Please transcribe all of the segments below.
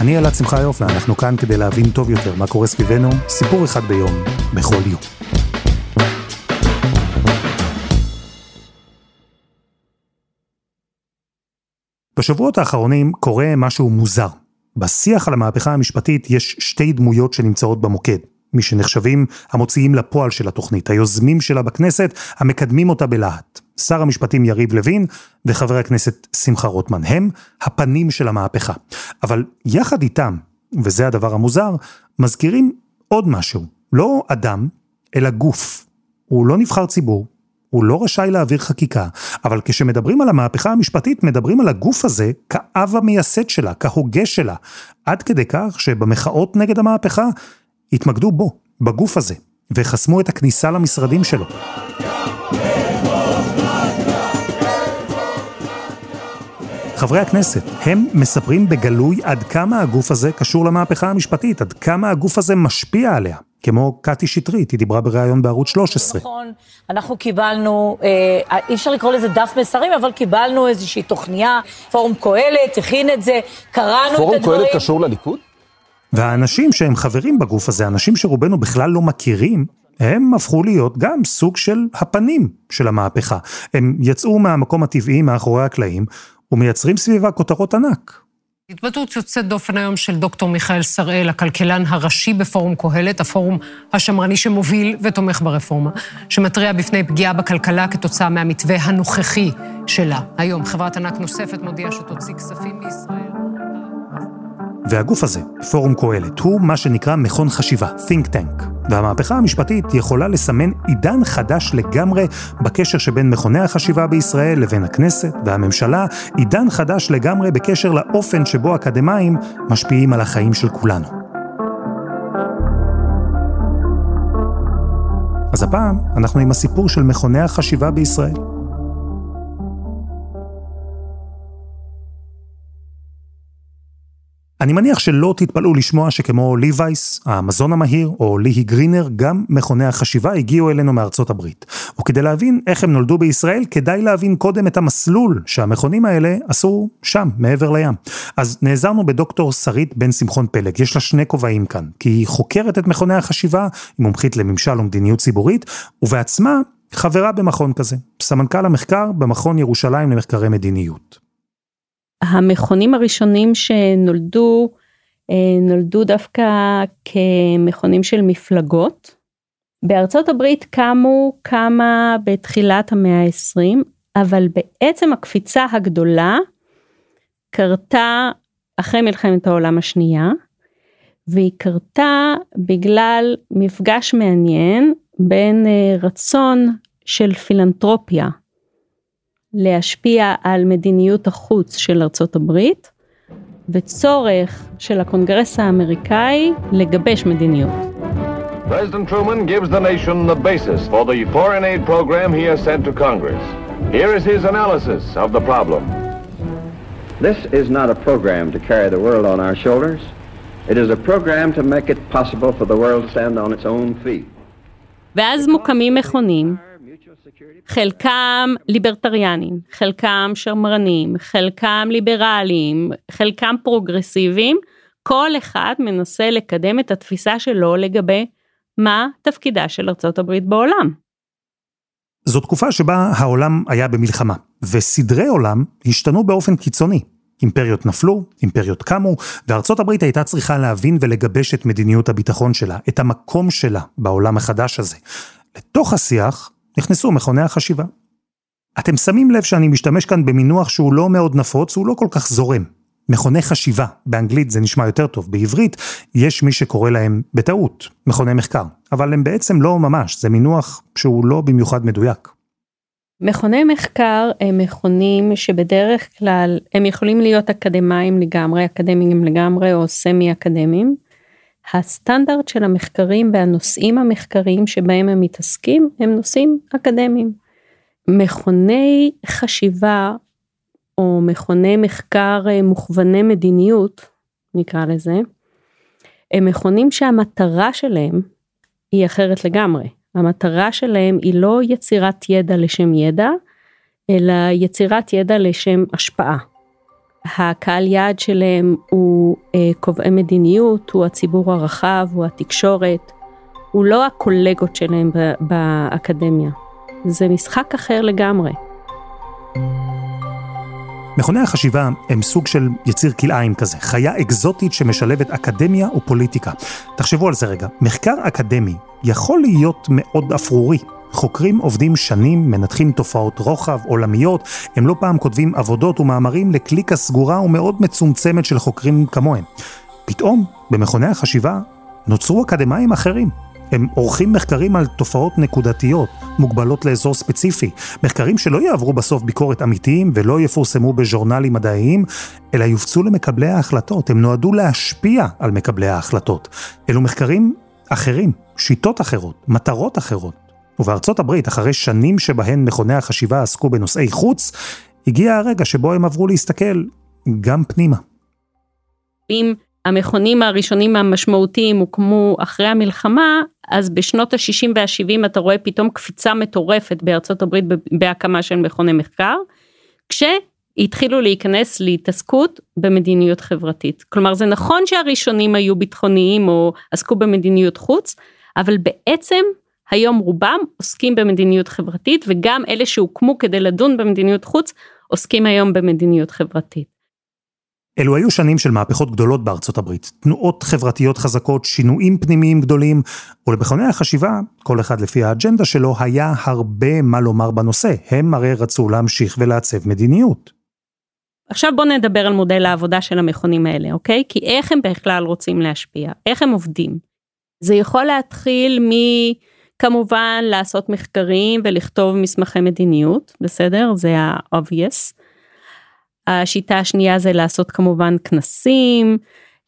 אני אלעד שמחיוף ואנחנו כאן כדי להבין טוב יותר מה קורה סביבנו, סיפור אחד ביום, בכל יום. בשבועות האחרונים קורה משהו מוזר. בשיח על המהפכה המשפטית יש שתי דמויות שנמצאות במוקד. מי שנחשבים המוציאים לפועל של התוכנית, היוזמים שלה בכנסת, המקדמים אותה בלהט. שר המשפטים יריב לוין וחבר הכנסת שמחה רוטמן, הם הפנים של המהפכה. אבל יחד איתם, וזה הדבר המוזר, מזכירים עוד משהו, לא אדם, אלא גוף. הוא לא נבחר ציבור, הוא לא רשאי להעביר חקיקה, אבל כשמדברים על המהפכה המשפטית, מדברים על הגוף הזה כאב המייסד שלה, כהוגה שלה, עד כדי כך שבמחאות נגד המהפכה התמקדו בו, בגוף הזה, וחסמו את הכניסה למשרדים שלו. חברי הכנסת, הם מספרים בגלוי עד כמה הגוף הזה קשור למהפכה המשפטית, עד כמה הגוף הזה משפיע עליה. כמו קטי שטרית, היא דיברה בריאיון בערוץ 13. נכון, אנחנו קיבלנו, אה, אי אפשר לקרוא לזה דף מסרים, אבל קיבלנו איזושהי תוכניה, פורום קהלת, הכין את זה, קראנו את הדברים. פורום קהלת קשור לליכוד? והאנשים שהם חברים בגוף הזה, אנשים שרובנו בכלל לא מכירים, הם הפכו להיות גם סוג של הפנים של המהפכה. הם יצאו מהמקום הטבעי מאחורי הקלעים, ומייצרים סביבה כותרות ענק. התבטאות יוצאת דופן היום של דוקטור מיכאל שראל, הכלכלן הראשי בפורום קהלת, הפורום השמרני שמוביל ותומך ברפורמה, שמתריע בפני פגיעה בכלכלה כתוצאה מהמתווה הנוכחי שלה. היום חברת ענק נוספת מודיעה שתוציא כספים מישראל. והגוף הזה, פורום קהלת, הוא מה שנקרא מכון חשיבה, think tank. והמהפכה המשפטית יכולה לסמן עידן חדש לגמרי בקשר שבין מכוני החשיבה בישראל לבין הכנסת והממשלה, עידן חדש לגמרי בקשר לאופן שבו אקדמאים משפיעים על החיים של כולנו. אז הפעם אנחנו עם הסיפור של מכוני החשיבה בישראל. אני מניח שלא תתפלאו לשמוע שכמו ליווייס, המזון המהיר, או ליהי גרינר, גם מכוני החשיבה הגיעו אלינו מארצות הברית. וכדי להבין איך הם נולדו בישראל, כדאי להבין קודם את המסלול שהמכונים האלה עשו שם, מעבר לים. אז נעזרנו בדוקטור שרית בן שמחון פלג, יש לה שני כובעים כאן, כי היא חוקרת את מכוני החשיבה, היא מומחית לממשל ומדיניות ציבורית, ובעצמה חברה במכון כזה, סמנכ"ל המחקר במכון ירושלים למחקרי מדיניות. המכונים הראשונים שנולדו, אה, נולדו דווקא כמכונים של מפלגות. בארצות הברית קמו כמה בתחילת המאה ה-20, אבל בעצם הקפיצה הגדולה קרתה אחרי מלחמת העולם השנייה, והיא קרתה בגלל מפגש מעניין בין אה, רצון של פילנטרופיה להשפיע על מדיניות החוץ של ארצות הברית וצורך של הקונגרס האמריקאי לגבש מדיניות. President Truman gives the nation the basis for the foreign aid program he has sent to Congress. Here is his analysis of the problem. This is not a program to carry the world on our shoulders. It is a program to make it possible for the world to stand on its own feet. ואז מוקמים מכונים חלקם ליברטריאנים, חלקם שמרנים, חלקם ליברליים, חלקם פרוגרסיביים, כל אחד מנסה לקדם את התפיסה שלו לגבי מה תפקידה של ארצות הברית בעולם. זו תקופה שבה העולם היה במלחמה, וסדרי עולם השתנו באופן קיצוני. אימפריות נפלו, אימפריות קמו, וארצות הברית הייתה צריכה להבין ולגבש את מדיניות הביטחון שלה, את המקום שלה בעולם החדש הזה. לתוך השיח נכנסו מכוני החשיבה. אתם שמים לב שאני משתמש כאן במינוח שהוא לא מאוד נפוץ, הוא לא כל כך זורם. מכוני חשיבה, באנגלית זה נשמע יותר טוב, בעברית יש מי שקורא להם בטעות, מכוני מחקר, אבל הם בעצם לא ממש, זה מינוח שהוא לא במיוחד מדויק. מכוני מחקר הם מכונים שבדרך כלל הם יכולים להיות אקדמאים לגמרי, אקדמיים לגמרי או סמי אקדמיים, הסטנדרט של המחקרים והנושאים המחקריים שבהם הם מתעסקים הם נושאים אקדמיים. מכוני חשיבה או מכוני מחקר אה, מוכווני מדיניות, נקרא לזה, הם מכונים שהמטרה שלהם היא אחרת לגמרי. המטרה שלהם היא לא יצירת ידע לשם ידע, אלא יצירת ידע לשם השפעה. הקהל יעד שלהם הוא אה, קובעי מדיניות, הוא הציבור הרחב, הוא התקשורת, הוא לא הקולגות שלהם באקדמיה. זה משחק אחר לגמרי. מכוני החשיבה הם סוג של יציר כלאיים כזה, חיה אקזוטית שמשלבת אקדמיה ופוליטיקה. תחשבו על זה רגע, מחקר אקדמי יכול להיות מאוד אפרורי. חוקרים עובדים שנים, מנתחים תופעות רוחב עולמיות, הם לא פעם כותבים עבודות ומאמרים לקליקה סגורה ומאוד מצומצמת של חוקרים כמוהם. פתאום, במכוני החשיבה, נוצרו אקדמאים אחרים, הם עורכים מחקרים על תופעות נקודתיות, מוגבלות לאזור ספציפי, מחקרים שלא יעברו בסוף ביקורת אמיתיים ולא יפורסמו בז'ורנלים מדעיים, אלא יופצו למקבלי ההחלטות, הם נועדו להשפיע על מקבלי ההחלטות. אלו מחקרים אחרים, שיטות אחרות, מטרות אחרות. ובארצות הברית, אחרי שנים שבהן מכוני החשיבה עסקו בנושאי חוץ, הגיע הרגע שבו הם עברו להסתכל גם פנימה. אם המכונים הראשונים המשמעותיים הוקמו אחרי המלחמה, אז בשנות ה-60 וה-70 אתה רואה פתאום קפיצה מטורפת בארצות הברית בהקמה של מכוני מחקר, כשהתחילו להיכנס להתעסקות במדיניות חברתית. כלומר זה נכון שהראשונים היו ביטחוניים או עסקו במדיניות חוץ, אבל בעצם היום רובם עוסקים במדיניות חברתית וגם אלה שהוקמו כדי לדון במדיניות חוץ עוסקים היום במדיניות חברתית. אלו היו שנים של מהפכות גדולות בארצות הברית, תנועות חברתיות חזקות, שינויים פנימיים גדולים, ולמכוני החשיבה, כל אחד לפי האג'נדה שלו, היה הרבה מה לומר בנושא. הם הרי רצו להמשיך ולעצב מדיניות. עכשיו בוא נדבר על מודל העבודה של המכונים האלה, אוקיי? כי איך הם בכלל רוצים להשפיע? איך הם עובדים? זה יכול להתחיל מ... כמובן לעשות מחקרים ולכתוב מסמכי מדיניות, בסדר? זה ה-obvious. השיטה השנייה זה לעשות כמובן כנסים,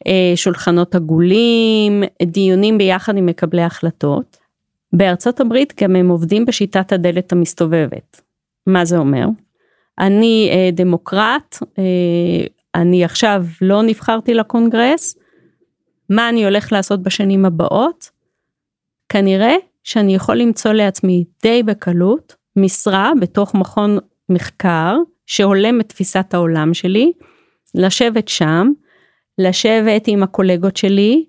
אה, שולחנות עגולים, דיונים ביחד עם מקבלי החלטות. בארצות הברית גם הם עובדים בשיטת הדלת המסתובבת. מה זה אומר? אני אה, דמוקרט, אה, אני עכשיו לא נבחרתי לקונגרס, מה אני הולך לעשות בשנים הבאות? כנראה שאני יכול למצוא לעצמי די בקלות משרה בתוך מכון מחקר שהולם את תפיסת העולם שלי, לשבת שם, לשבת עם הקולגות שלי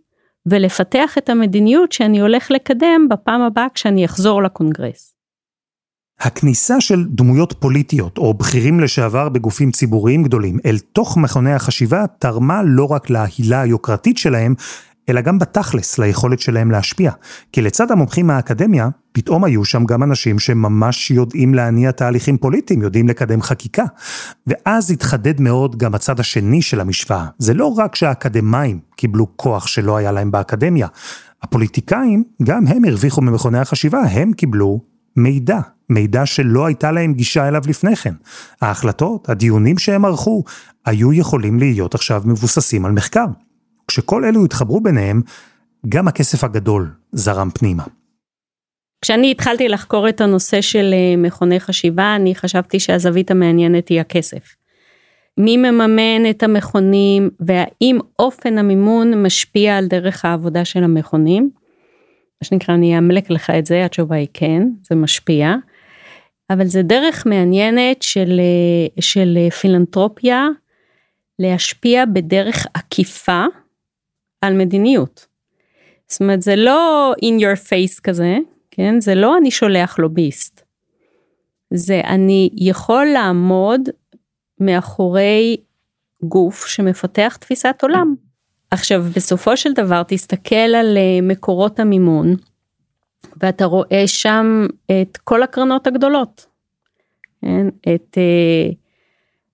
ולפתח את המדיניות שאני הולך לקדם בפעם הבאה כשאני אחזור לקונגרס. הכניסה של דמויות פוליטיות או בכירים לשעבר בגופים ציבוריים גדולים אל תוך מכוני החשיבה תרמה לא רק להילה היוקרתית שלהם, אלא גם בתכלס ליכולת שלהם להשפיע. כי לצד המומחים מהאקדמיה, פתאום היו שם גם אנשים שממש יודעים להניע תהליכים פוליטיים, יודעים לקדם חקיקה. ואז התחדד מאוד גם הצד השני של המשוואה. זה לא רק שהאקדמאים קיבלו כוח שלא היה להם באקדמיה. הפוליטיקאים, גם הם הרוויחו ממכוני החשיבה, הם קיבלו מידע, מידע שלא הייתה להם גישה אליו לפני כן. ההחלטות, הדיונים שהם ערכו, היו יכולים להיות עכשיו מבוססים על מחקר. כשכל אלו התחברו ביניהם, גם הכסף הגדול זרם פנימה. כשאני התחלתי לחקור את הנושא של אה, מכוני חשיבה, אני חשבתי שהזווית המעניינת היא הכסף. מי מממן את המכונים והאם אופן המימון משפיע על דרך העבודה של המכונים. מה שנקרא אני אאמלק לך את זה, התשובה היא כן, זה משפיע. אבל זה דרך מעניינת של, אה, של אה, פילנטרופיה להשפיע בדרך עקיפה על מדיניות. זאת אומרת זה לא in your face כזה, כן? זה לא אני שולח לוביסט. זה אני יכול לעמוד מאחורי גוף שמפתח תפיסת עולם. עכשיו בסופו של דבר תסתכל על אה, מקורות המימון ואתה רואה שם את כל הקרנות הגדולות. כן? את uh,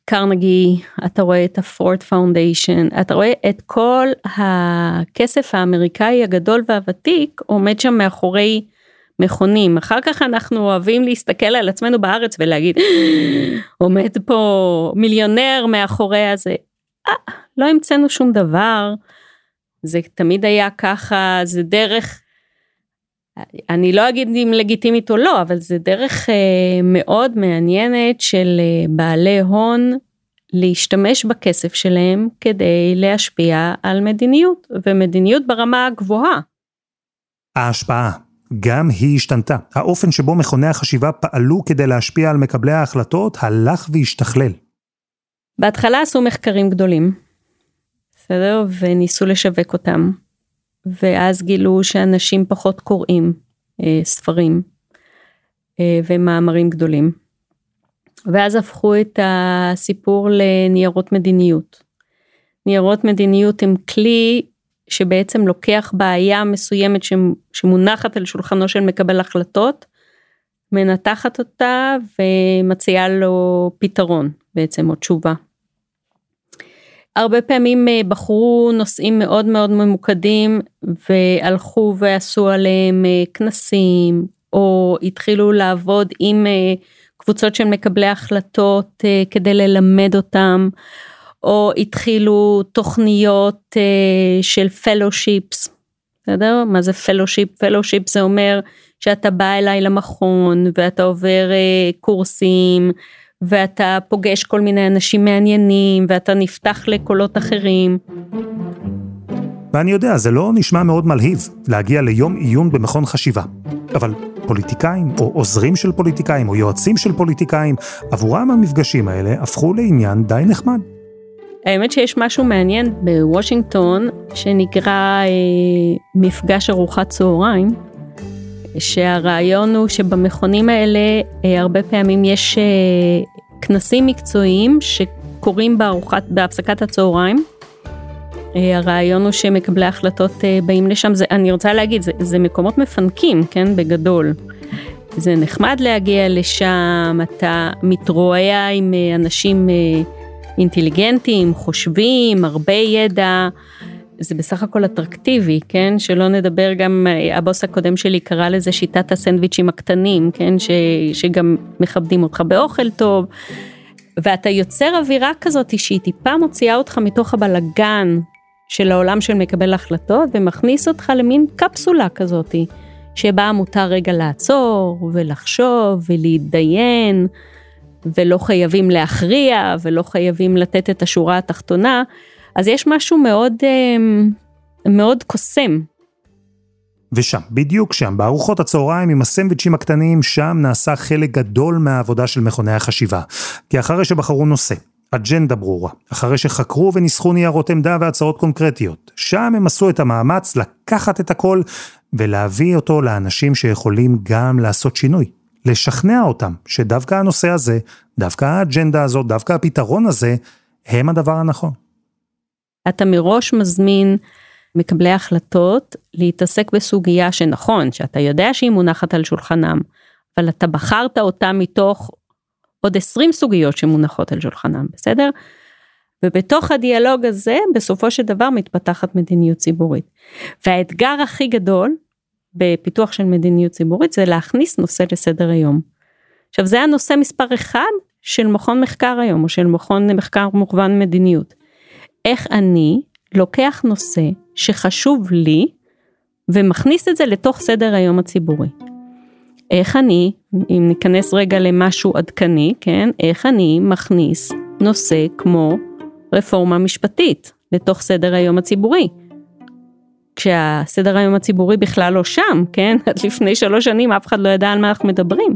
קרנגי, אתה רואה את ה Ford Foundation, אתה רואה את כל הכסף האמריקאי הגדול והוותיק עומד שם מאחורי מכונים. אחר כך אנחנו אוהבים להסתכל על עצמנו בארץ ולהגיד, עומד פה מיליונר מאחורי הזה. אה, לא המצאנו שום דבר. זה תמיד היה ככה, זה דרך, אני לא אגיד אם לגיטימית או לא, אבל זה דרך אה, מאוד מעניינת של אה, בעלי הון להשתמש בכסף שלהם כדי להשפיע על מדיניות, ומדיניות ברמה הגבוהה. ההשפעה, גם היא השתנתה. האופן שבו מכוני החשיבה פעלו כדי להשפיע על מקבלי ההחלטות הלך והשתכלל. בהתחלה עשו מחקרים גדולים, בסדר? וניסו לשווק אותם. ואז גילו שאנשים פחות קוראים אה, ספרים אה, ומאמרים גדולים. ואז הפכו את הסיפור לניירות מדיניות. ניירות מדיניות הם כלי שבעצם לוקח בעיה מסוימת שמונחת על שולחנו של מקבל החלטות, מנתחת אותה ומציעה לו פתרון בעצם או תשובה. הרבה פעמים אה, בחרו נושאים מאוד מאוד ממוקדים והלכו ועשו עליהם אה, כנסים או התחילו לעבוד עם אה, קבוצות של מקבלי החלטות כדי ללמד אותם או התחילו תוכניות של פלושיפס. בסדר? מה זה fellowship? fellowship זה אומר שאתה בא אליי למכון ואתה עובר קורסים ואתה פוגש כל מיני אנשים מעניינים, ואתה נפתח לקולות אחרים. ואני יודע, זה לא נשמע מאוד מלהיב להגיע ליום עיון במכון חשיבה. אבל פוליטיקאים, או עוזרים של פוליטיקאים, או יועצים של פוליטיקאים, עבורם המפגשים האלה הפכו לעניין די נחמד. האמת שיש משהו מעניין בוושינגטון שנקרא אה, מפגש ארוחת צהריים, שהרעיון הוא שבמכונים האלה אה, הרבה פעמים יש אה, כנסים מקצועיים שקורים בארוחת, בהפסקת הצהריים. אה, הרעיון הוא שמקבלי החלטות באים לשם, זה, אני רוצה להגיד, זה, זה מקומות מפנקים, כן, בגדול. זה נחמד להגיע לשם, אתה מתרועע עם אנשים אינטליגנטים, חושבים, הרבה ידע. זה בסך הכל אטרקטיבי, כן? שלא נדבר גם, אה, הבוס הקודם שלי קרא לזה שיטת הסנדוויצ'ים הקטנים, כן? ש, שגם מכבדים אותך באוכל טוב. ואתה יוצר אווירה כזאת שהיא טיפה מוציאה אותך מתוך הבלגן של העולם של מקבל החלטות ומכניס אותך למין קפסולה כזאת, שבה מותר רגע לעצור ולחשוב ולהתדיין ולא חייבים להכריע ולא חייבים לתת את השורה התחתונה, אז יש משהו מאוד, אה, מאוד קוסם. ושם, בדיוק שם, בארוחות הצהריים עם הסנדוויצ'ים הקטנים, שם נעשה חלק גדול מהעבודה של מכוני החשיבה. כי אחרי שבחרו נושא, אג'נדה ברורה, אחרי שחקרו וניסחו ניירות עמדה והצעות קונקרטיות, שם הם עשו את המאמץ לקחת את הכל ולהביא אותו לאנשים שיכולים גם לעשות שינוי. לשכנע אותם שדווקא הנושא הזה, דווקא האג'נדה הזאת, דווקא הפתרון הזה, הם הדבר הנכון. אתה מראש מזמין מקבלי החלטות להתעסק בסוגיה שנכון, שאתה יודע שהיא מונחת על שולחנם, אבל אתה בחרת אותה מתוך עוד 20 סוגיות שמונחות על שולחנם, בסדר? ובתוך הדיאלוג הזה, בסופו של דבר מתפתחת מדיניות ציבורית. והאתגר הכי גדול בפיתוח של מדיניות ציבורית זה להכניס נושא לסדר היום. עכשיו זה הנושא מספר אחד של מכון מחקר היום, או של מכון מחקר מוכוון מדיניות. איך אני לוקח נושא שחשוב לי ומכניס את זה לתוך סדר היום הציבורי. איך אני, אם ניכנס רגע למשהו עדכני, כן, איך אני מכניס נושא כמו רפורמה משפטית לתוך סדר היום הציבורי. כשהסדר היום הציבורי בכלל לא שם, כן, עד לפני שלוש שנים אף אחד לא ידע על מה אנחנו מדברים.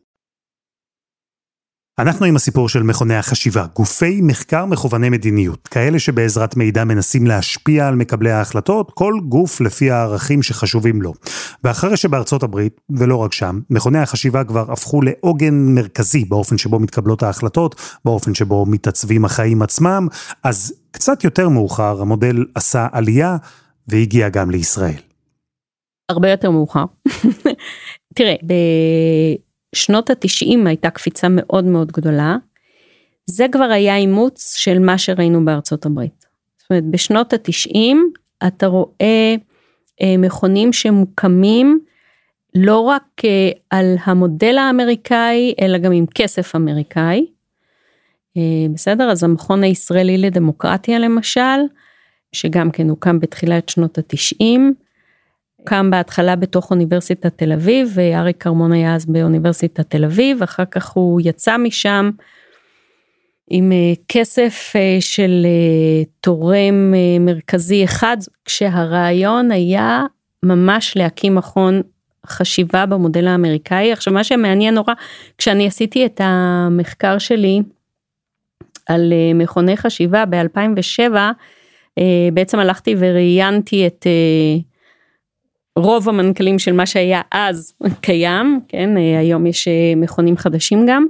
אנחנו עם הסיפור של מכוני החשיבה, גופי מחקר מכווני מדיניות, כאלה שבעזרת מידע מנסים להשפיע על מקבלי ההחלטות, כל גוף לפי הערכים שחשובים לו. ואחרי שבארצות הברית, ולא רק שם, מכוני החשיבה כבר הפכו לעוגן מרכזי באופן שבו מתקבלות ההחלטות, באופן שבו מתעצבים החיים עצמם, אז קצת יותר מאוחר המודל עשה עלייה והגיע גם לישראל. הרבה יותר מאוחר. תראה, בשנות התשעים הייתה קפיצה מאוד מאוד גדולה. זה כבר היה אימוץ של מה שראינו בארצות הברית. זאת אומרת, בשנות התשעים אתה רואה אה, מכונים שמוקמים לא רק אה, על המודל האמריקאי, אלא גם עם כסף אמריקאי. אה, בסדר? אז המכון הישראלי לדמוקרטיה למשל, שגם כן הוקם בתחילת שנות התשעים, קם בהתחלה בתוך אוניברסיטת תל אביב, ואריק כרמון היה אז באוניברסיטת תל אביב, אחר כך הוא יצא משם עם אה, כסף אה, של אה, תורם מרכזי אחד, כשהרעיון היה ממש להקים מכון חשיבה במודל האמריקאי. עכשיו מה שמעניין נורא, כשאני עשיתי את המחקר שלי על מכוני חשיבה ב-2007, בעצם הלכתי וראיינתי את רוב המנכ"לים של מה שהיה אז קיים, כן, היום יש אה, מכונים חדשים גם.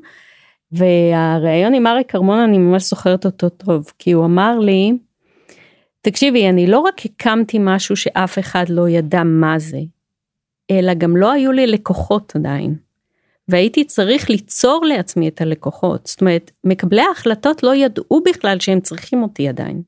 והריאיון עם אריק כרמון אני ממש זוכרת אותו טוב, כי הוא אמר לי, תקשיבי, אני לא רק הקמתי משהו שאף אחד לא ידע מה זה, אלא גם לא היו לי לקוחות עדיין. והייתי צריך ליצור לעצמי את הלקוחות. זאת אומרת, מקבלי ההחלטות לא ידעו בכלל שהם צריכים אותי עדיין.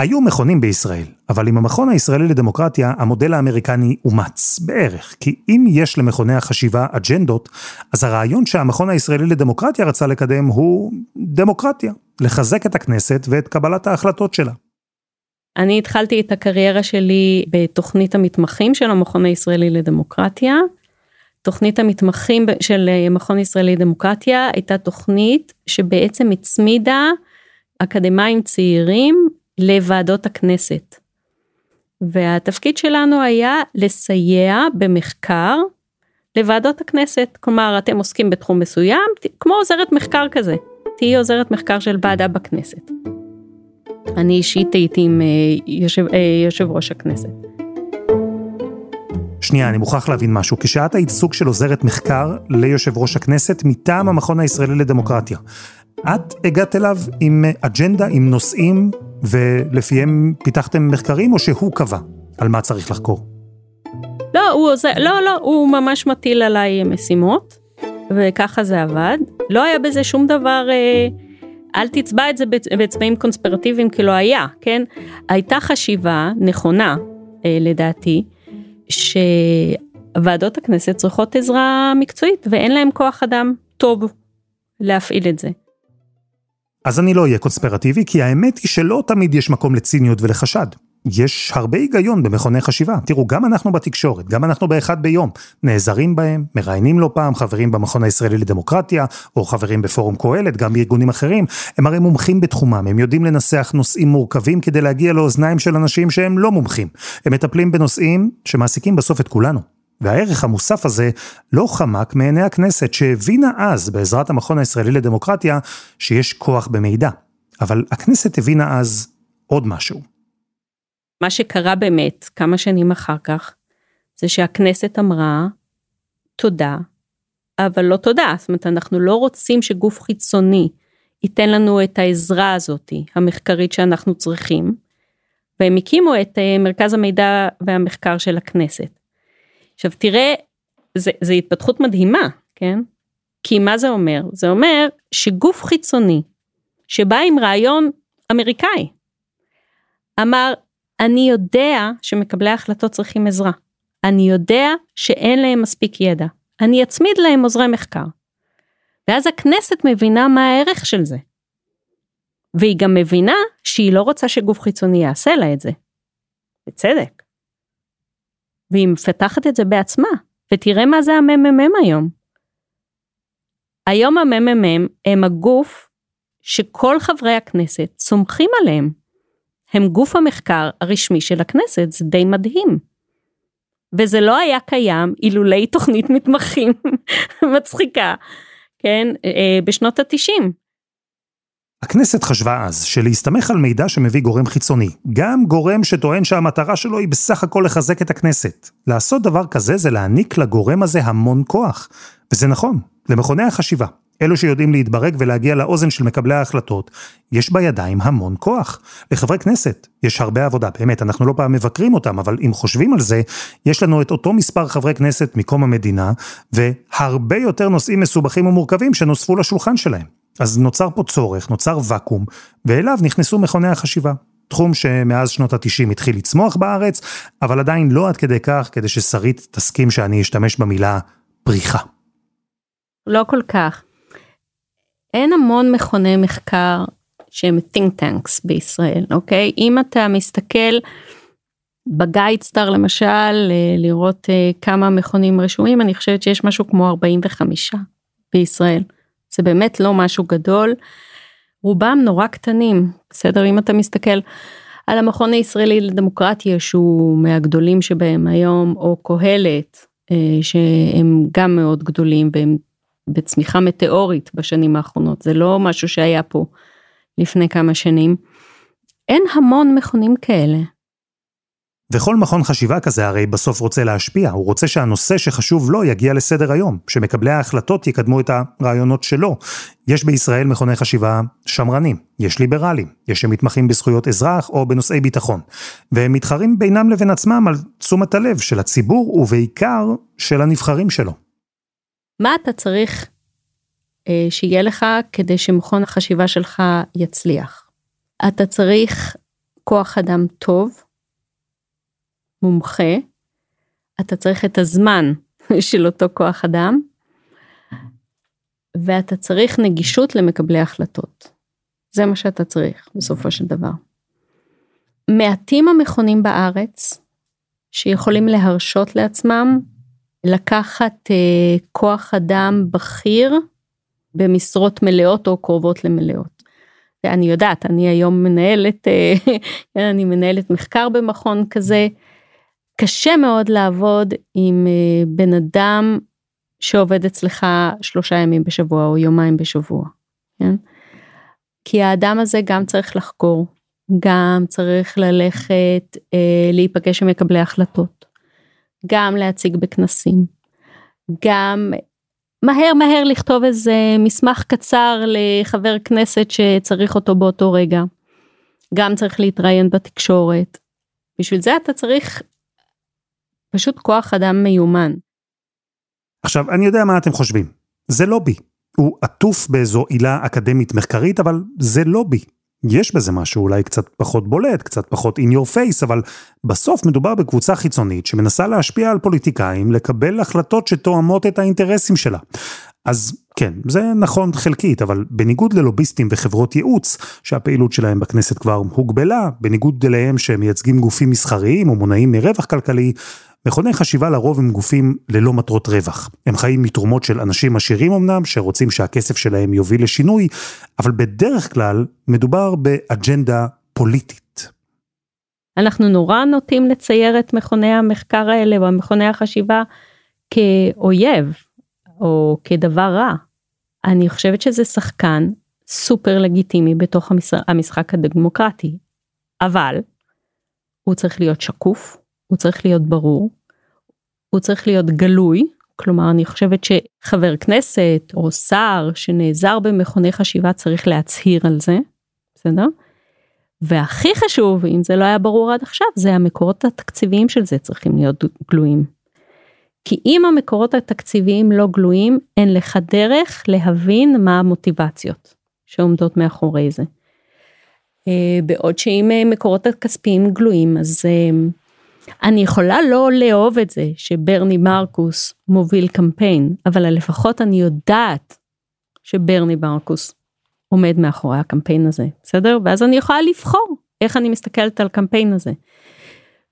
היו מכונים בישראל, אבל עם המכון הישראלי לדמוקרטיה, המודל האמריקני אומץ, בערך. כי אם יש למכוני החשיבה אג'נדות, אז הרעיון שהמכון הישראלי לדמוקרטיה רצה לקדם הוא דמוקרטיה, לחזק את הכנסת ואת קבלת ההחלטות שלה. אני התחלתי את הקריירה שלי בתוכנית המתמחים של המכון הישראלי לדמוקרטיה. תוכנית המתמחים של המכון הישראלי לדמוקרטיה הייתה תוכנית שבעצם הצמידה אקדמאים צעירים לוועדות הכנסת. והתפקיד שלנו היה לסייע במחקר לוועדות הכנסת, כלומר אתם עוסקים בתחום מסוים, כמו עוזרת מחקר כזה, תהיי עוזרת מחקר של ועדה בכנסת. אני אישית הייתי עם אה, יושב, אה, יושב ראש הכנסת. שנייה, אני מוכרח להבין משהו. כשאת היית סוג של עוזרת מחקר ליושב ראש הכנסת מטעם המכון הישראלי לדמוקרטיה, את הגעת אליו עם אג'נדה, עם נושאים ולפיהם פיתחתם מחקרים, או שהוא קבע על מה צריך לחקור? לא, הוא עוזר, לא, לא, הוא ממש מטיל עליי משימות, וככה זה עבד. לא היה בזה שום דבר, אה, אל תצבע את זה בצבעים קונספירטיביים כי לא היה, כן? הייתה חשיבה נכונה, אה, לדעתי, שוועדות הכנסת צריכות עזרה מקצועית ואין להם כוח אדם טוב להפעיל את זה. אז אני לא אהיה קונספירטיבי, כי האמת היא שלא תמיד יש מקום לציניות ולחשד. יש הרבה היגיון במכוני חשיבה. תראו, גם אנחנו בתקשורת, גם אנחנו באחד ביום, נעזרים בהם, מראיינים לא פעם, חברים במכון הישראלי לדמוקרטיה, או חברים בפורום קהלת, גם בארגונים אחרים. הם הרי מומחים בתחומם, הם יודעים לנסח נושאים מורכבים כדי להגיע לאוזניים של אנשים שהם לא מומחים. הם מטפלים בנושאים שמעסיקים בסוף את כולנו. והערך המוסף הזה לא חמק מעיני הכנסת, שהבינה אז, בעזרת המכון הישראלי לדמוקרטיה, שיש כוח במידע. אבל הכנסת הבינה אז עוד משהו. מה שקרה באמת, כמה שנים אחר כך, זה שהכנסת אמרה, תודה, אבל לא תודה. זאת אומרת, אנחנו לא רוצים שגוף חיצוני ייתן לנו את העזרה הזאתי, המחקרית שאנחנו צריכים, והם הקימו את אה, מרכז המידע והמחקר של הכנסת. עכשיו תראה, זה התפתחות מדהימה, כן? כי מה זה אומר? זה אומר שגוף חיצוני שבא עם רעיון אמריקאי, אמר, אני יודע שמקבלי ההחלטות צריכים עזרה. אני יודע שאין להם מספיק ידע. אני אצמיד להם עוזרי מחקר. ואז הכנסת מבינה מה הערך של זה. והיא גם מבינה שהיא לא רוצה שגוף חיצוני יעשה לה את זה. בצדק. והיא מפתחת את זה בעצמה, ותראה מה זה הממ"מ היום. היום הממ"מ הם הגוף שכל חברי הכנסת סומכים עליהם. הם גוף המחקר הרשמי של הכנסת, זה די מדהים. וזה לא היה קיים אילולי תוכנית מתמחים מצחיקה. כן, אה, בשנות התשעים. הכנסת חשבה אז שלהסתמך על מידע שמביא גורם חיצוני, גם גורם שטוען שהמטרה שלו היא בסך הכל לחזק את הכנסת. לעשות דבר כזה זה להעניק לגורם הזה המון כוח. וזה נכון, למכוני החשיבה, אלו שיודעים להתברג ולהגיע לאוזן של מקבלי ההחלטות, יש בידיים המון כוח. לחברי כנסת יש הרבה עבודה, באמת, אנחנו לא פעם מבקרים אותם, אבל אם חושבים על זה, יש לנו את אותו מספר חברי כנסת מקום המדינה, והרבה יותר נושאים מסובכים ומורכבים שנוספו לשולחן שלהם. אז נוצר פה צורך, נוצר ואקום, ואליו נכנסו מכוני החשיבה. תחום שמאז שנות ה-90 התחיל לצמוח בארץ, אבל עדיין לא עד כדי כך כדי ששרית תסכים שאני אשתמש במילה פריחה. לא כל כך. אין המון מכוני מחקר שהם think tanks בישראל, אוקיי? אם אתה מסתכל בגיידסטאר למשל, לראות אה, כמה מכונים רשומים, אני חושבת שיש משהו כמו 45 בישראל. זה באמת לא משהו גדול. רובם נורא קטנים, בסדר? אם אתה מסתכל על המכון הישראלי לדמוקרטיה שהוא מהגדולים שבהם היום, או קהלת, אה, שהם גם מאוד גדולים והם בצמיחה מטאורית בשנים האחרונות, זה לא משהו שהיה פה לפני כמה שנים. אין המון מכונים כאלה. וכל מכון חשיבה כזה הרי בסוף רוצה להשפיע, הוא רוצה שהנושא שחשוב לו יגיע לסדר היום, שמקבלי ההחלטות יקדמו את הרעיונות שלו. יש בישראל מכוני חשיבה שמרנים, יש ליברלים, יש שמתמחים בזכויות אזרח או בנושאי ביטחון, והם מתחרים בינם לבין עצמם על תשומת הלב של הציבור ובעיקר של הנבחרים שלו. מה אתה צריך אה, שיהיה לך כדי שמכון החשיבה שלך יצליח? אתה צריך כוח אדם טוב, מומחה, אתה צריך את הזמן של אותו כוח אדם, ואתה צריך נגישות למקבלי החלטות. זה מה שאתה צריך בסופו של דבר. מעטים המכונים בארץ שיכולים להרשות לעצמם לקחת אה, כוח אדם בכיר במשרות מלאות או קרובות למלאות. אני יודעת, אני היום מנהלת, אה, אני מנהלת מחקר במכון כזה. קשה מאוד לעבוד עם אה, בן אדם שעובד אצלך שלושה ימים בשבוע או יומיים בשבוע. כן? כי האדם הזה גם צריך לחקור, גם צריך ללכת אה, להיפגש עם מקבלי החלטות, גם להציג בכנסים, גם מהר מהר לכתוב איזה מסמך קצר לחבר כנסת שצריך אותו באותו רגע. גם צריך להתראיין בתקשורת. בשביל זה אתה צריך פשוט כוח אדם מיומן. עכשיו, אני יודע מה אתם חושבים. זה לא בי. הוא עטוף באיזו עילה אקדמית מחקרית, אבל זה לא בי. יש בזה משהו אולי קצת פחות בולט, קצת פחות in your face, אבל בסוף מדובר בקבוצה חיצונית שמנסה להשפיע על פוליטיקאים, לקבל החלטות שתואמות את האינטרסים שלה. אז כן, זה נכון חלקית, אבל בניגוד ללוביסטים וחברות ייעוץ, שהפעילות שלהם בכנסת כבר הוגבלה, בניגוד אליהם שהם מייצגים גופים מסחריים או מונעים מרווח כלכלי, מכוני חשיבה לרוב הם גופים ללא מטרות רווח. הם חיים מתרומות של אנשים עשירים אמנם, שרוצים שהכסף שלהם יוביל לשינוי, אבל בדרך כלל מדובר באג'נדה פוליטית. אנחנו נורא נוטים לצייר את מכוני המחקר האלה או מכוני החשיבה כאויב או כדבר רע. אני חושבת שזה שחקן סופר לגיטימי בתוך המשחק הדמוקרטי, אבל הוא צריך להיות שקוף, הוא צריך להיות ברור, הוא צריך להיות גלוי, כלומר אני חושבת שחבר כנסת או שר שנעזר במכוני חשיבה צריך להצהיר על זה, בסדר? והכי חשוב, אם זה לא היה ברור עד עכשיו, זה המקורות התקציביים של זה צריכים להיות גלויים. כי אם המקורות התקציביים לא גלויים, אין לך דרך להבין מה המוטיבציות שעומדות מאחורי זה. אה, בעוד שאם מקורות הכספיים גלויים, אז אה, אני יכולה לא לאהוב את זה שברני מרקוס מוביל קמפיין, אבל לפחות אני יודעת שברני מרקוס עומד מאחורי הקמפיין הזה, בסדר? ואז אני יכולה לבחור איך אני מסתכלת על קמפיין הזה.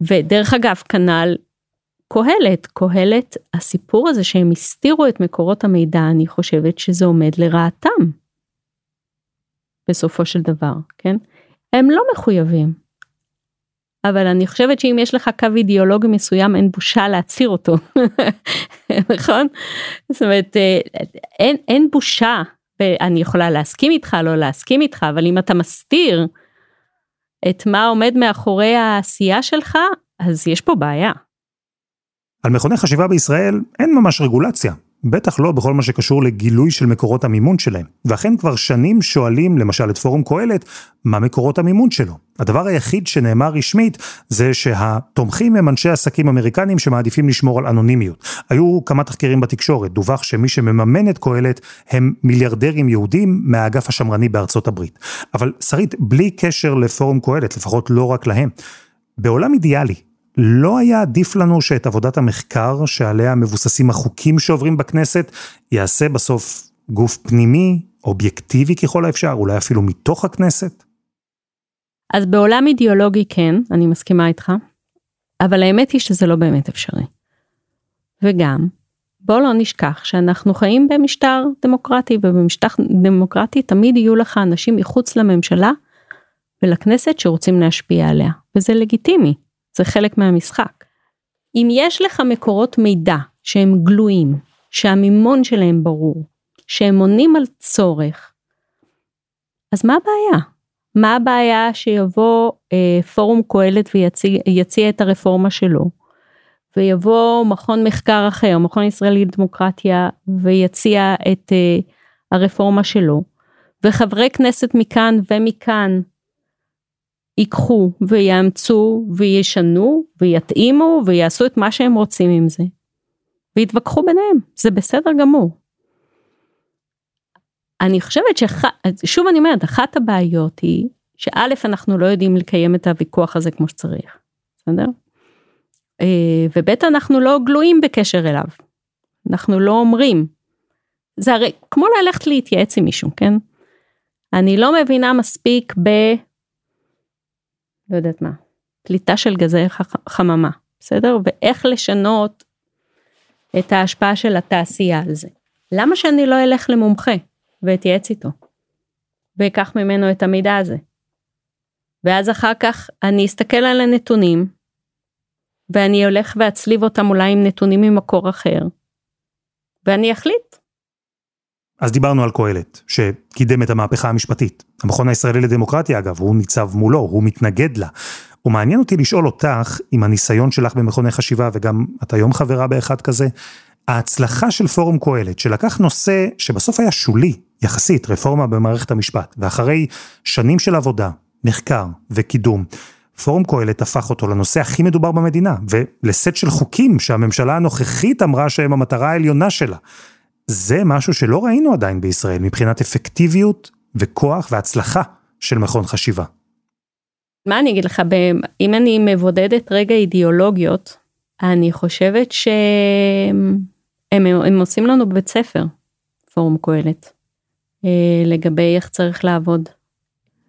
ודרך אגב, כנ"ל קהלת, קהלת, הסיפור הזה שהם הסתירו את מקורות המידע, אני חושבת שזה עומד לרעתם. בסופו של דבר, כן? הם לא מחויבים. אבל אני חושבת שאם יש לך קו אידיאולוגי מסוים אין בושה להצהיר אותו, נכון? זאת אומרת אה, אין, אין בושה, אני יכולה להסכים איתך לא להסכים איתך, אבל אם אתה מסתיר את מה עומד מאחורי העשייה שלך, אז יש פה בעיה. על מכוני חשיבה בישראל אין ממש רגולציה. בטח לא בכל מה שקשור לגילוי של מקורות המימון שלהם. ואכן כבר שנים שואלים, למשל את פורום קהלת, מה מקורות המימון שלו. הדבר היחיד שנאמר רשמית זה שהתומכים הם אנשי עסקים אמריקנים שמעדיפים לשמור על אנונימיות. היו כמה תחקירים בתקשורת, דווח שמי שמממן את קהלת הם מיליארדרים יהודים מהאגף השמרני בארצות הברית. אבל שרית, בלי קשר לפורום קהלת, לפחות לא רק להם, בעולם אידיאלי, לא היה עדיף לנו שאת עבודת המחקר שעליה מבוססים החוקים שעוברים בכנסת, יעשה בסוף גוף פנימי, אובייקטיבי ככל האפשר, אולי אפילו מתוך הכנסת? אז בעולם אידיאולוגי כן, אני מסכימה איתך, אבל האמת היא שזה לא באמת אפשרי. וגם, בוא לא נשכח שאנחנו חיים במשטר דמוקרטי, ובמשטר דמוקרטי תמיד יהיו לך אנשים מחוץ לממשלה ולכנסת שרוצים להשפיע עליה, וזה לגיטימי. זה חלק מהמשחק. אם יש לך מקורות מידע שהם גלויים, שהמימון שלהם ברור, שהם עונים על צורך, אז מה הבעיה? מה הבעיה שיבוא אה, פורום קהלת ויציע את הרפורמה שלו, ויבוא מכון מחקר אחר, מכון ישראלי לדמוקרטיה, ויציע את אה, הרפורמה שלו, וחברי כנסת מכאן ומכאן ייקחו ויאמצו וישנו ויתאימו ויעשו את מה שהם רוצים עם זה. ויתווכחו ביניהם, זה בסדר גמור. אני חושבת ששוב אני אומרת, אחת הבעיות היא שא' אנחנו לא יודעים לקיים את הוויכוח הזה כמו שצריך, בסדר? אה, וב' אנחנו לא גלויים בקשר אליו. אנחנו לא אומרים. זה הרי כמו ללכת להתייעץ עם מישהו, כן? אני לא מבינה מספיק ב... לא יודעת מה, פליטה של גזי חממה, בסדר? ואיך לשנות את ההשפעה של התעשייה על זה. למה שאני לא אלך למומחה ואתייעץ איתו, ואקח ממנו את המידע הזה? ואז אחר כך אני אסתכל על הנתונים, ואני הולך ואצליב אותם אולי עם נתונים ממקור אחר, ואני אחליט אז דיברנו על קהלת, שקידם את המהפכה המשפטית. המכון הישראלי לדמוקרטיה אגב, הוא ניצב מולו, הוא מתנגד לה. ומעניין אותי לשאול אותך, עם הניסיון שלך במכוני חשיבה, וגם את היום חברה באחד כזה, ההצלחה של פורום קהלת, שלקח נושא שבסוף היה שולי, יחסית, רפורמה במערכת המשפט, ואחרי שנים של עבודה, מחקר וקידום, פורום קהלת הפך אותו לנושא הכי מדובר במדינה, ולסט של חוקים שהממשלה הנוכחית אמרה שהם המטרה העליונה שלה. זה משהו שלא ראינו עדיין בישראל מבחינת אפקטיביות וכוח והצלחה של מכון חשיבה. מה אני אגיד לך, אם אני מבודדת רגע אידיאולוגיות, אני חושבת שהם הם, הם עושים לנו בבית ספר, פורום קהלת, אה, לגבי איך צריך לעבוד.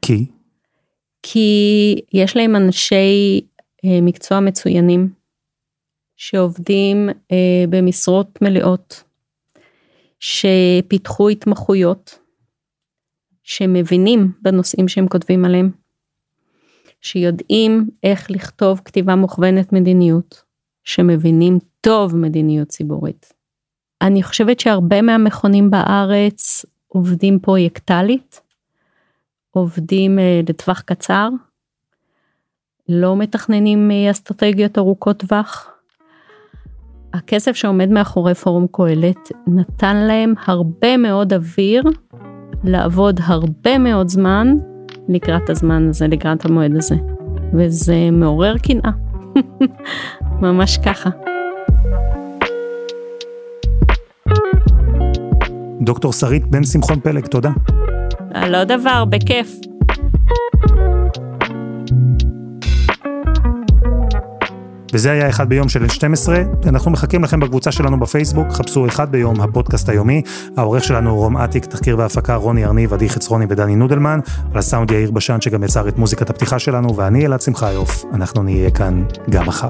כי? כי יש להם אנשי אה, מקצוע מצוינים, שעובדים אה, במשרות מלאות, שפיתחו התמחויות, שמבינים בנושאים שהם כותבים עליהם, שיודעים איך לכתוב כתיבה מוכוונת מדיניות, שמבינים טוב מדיניות ציבורית. אני חושבת שהרבה מהמכונים בארץ עובדים פרויקטלית, עובדים uh, לטווח קצר, לא מתכננים uh, אסטרטגיות ארוכות טווח, הכסף שעומד מאחורי פורום קהלת נתן להם הרבה מאוד אוויר לעבוד הרבה מאוד זמן לקראת הזמן הזה, לקראת המועד הזה. וזה מעורר קנאה. ממש ככה. דוקטור שרית בן שמחון פלג, תודה. לא דבר, בכיף. וזה היה אחד ביום של N12, אנחנו מחכים לכם בקבוצה שלנו בפייסבוק, חפשו אחד ביום הפודקאסט היומי, העורך שלנו רום אטיק, תחקיר והפקה רוני ארניב, עדי חצרוני ודני נודלמן, על הסאונד יאיר בשן שגם יצר את מוזיקת הפתיחה שלנו, ואני אלעד שמחיוף, אנחנו נהיה כאן גם מחר.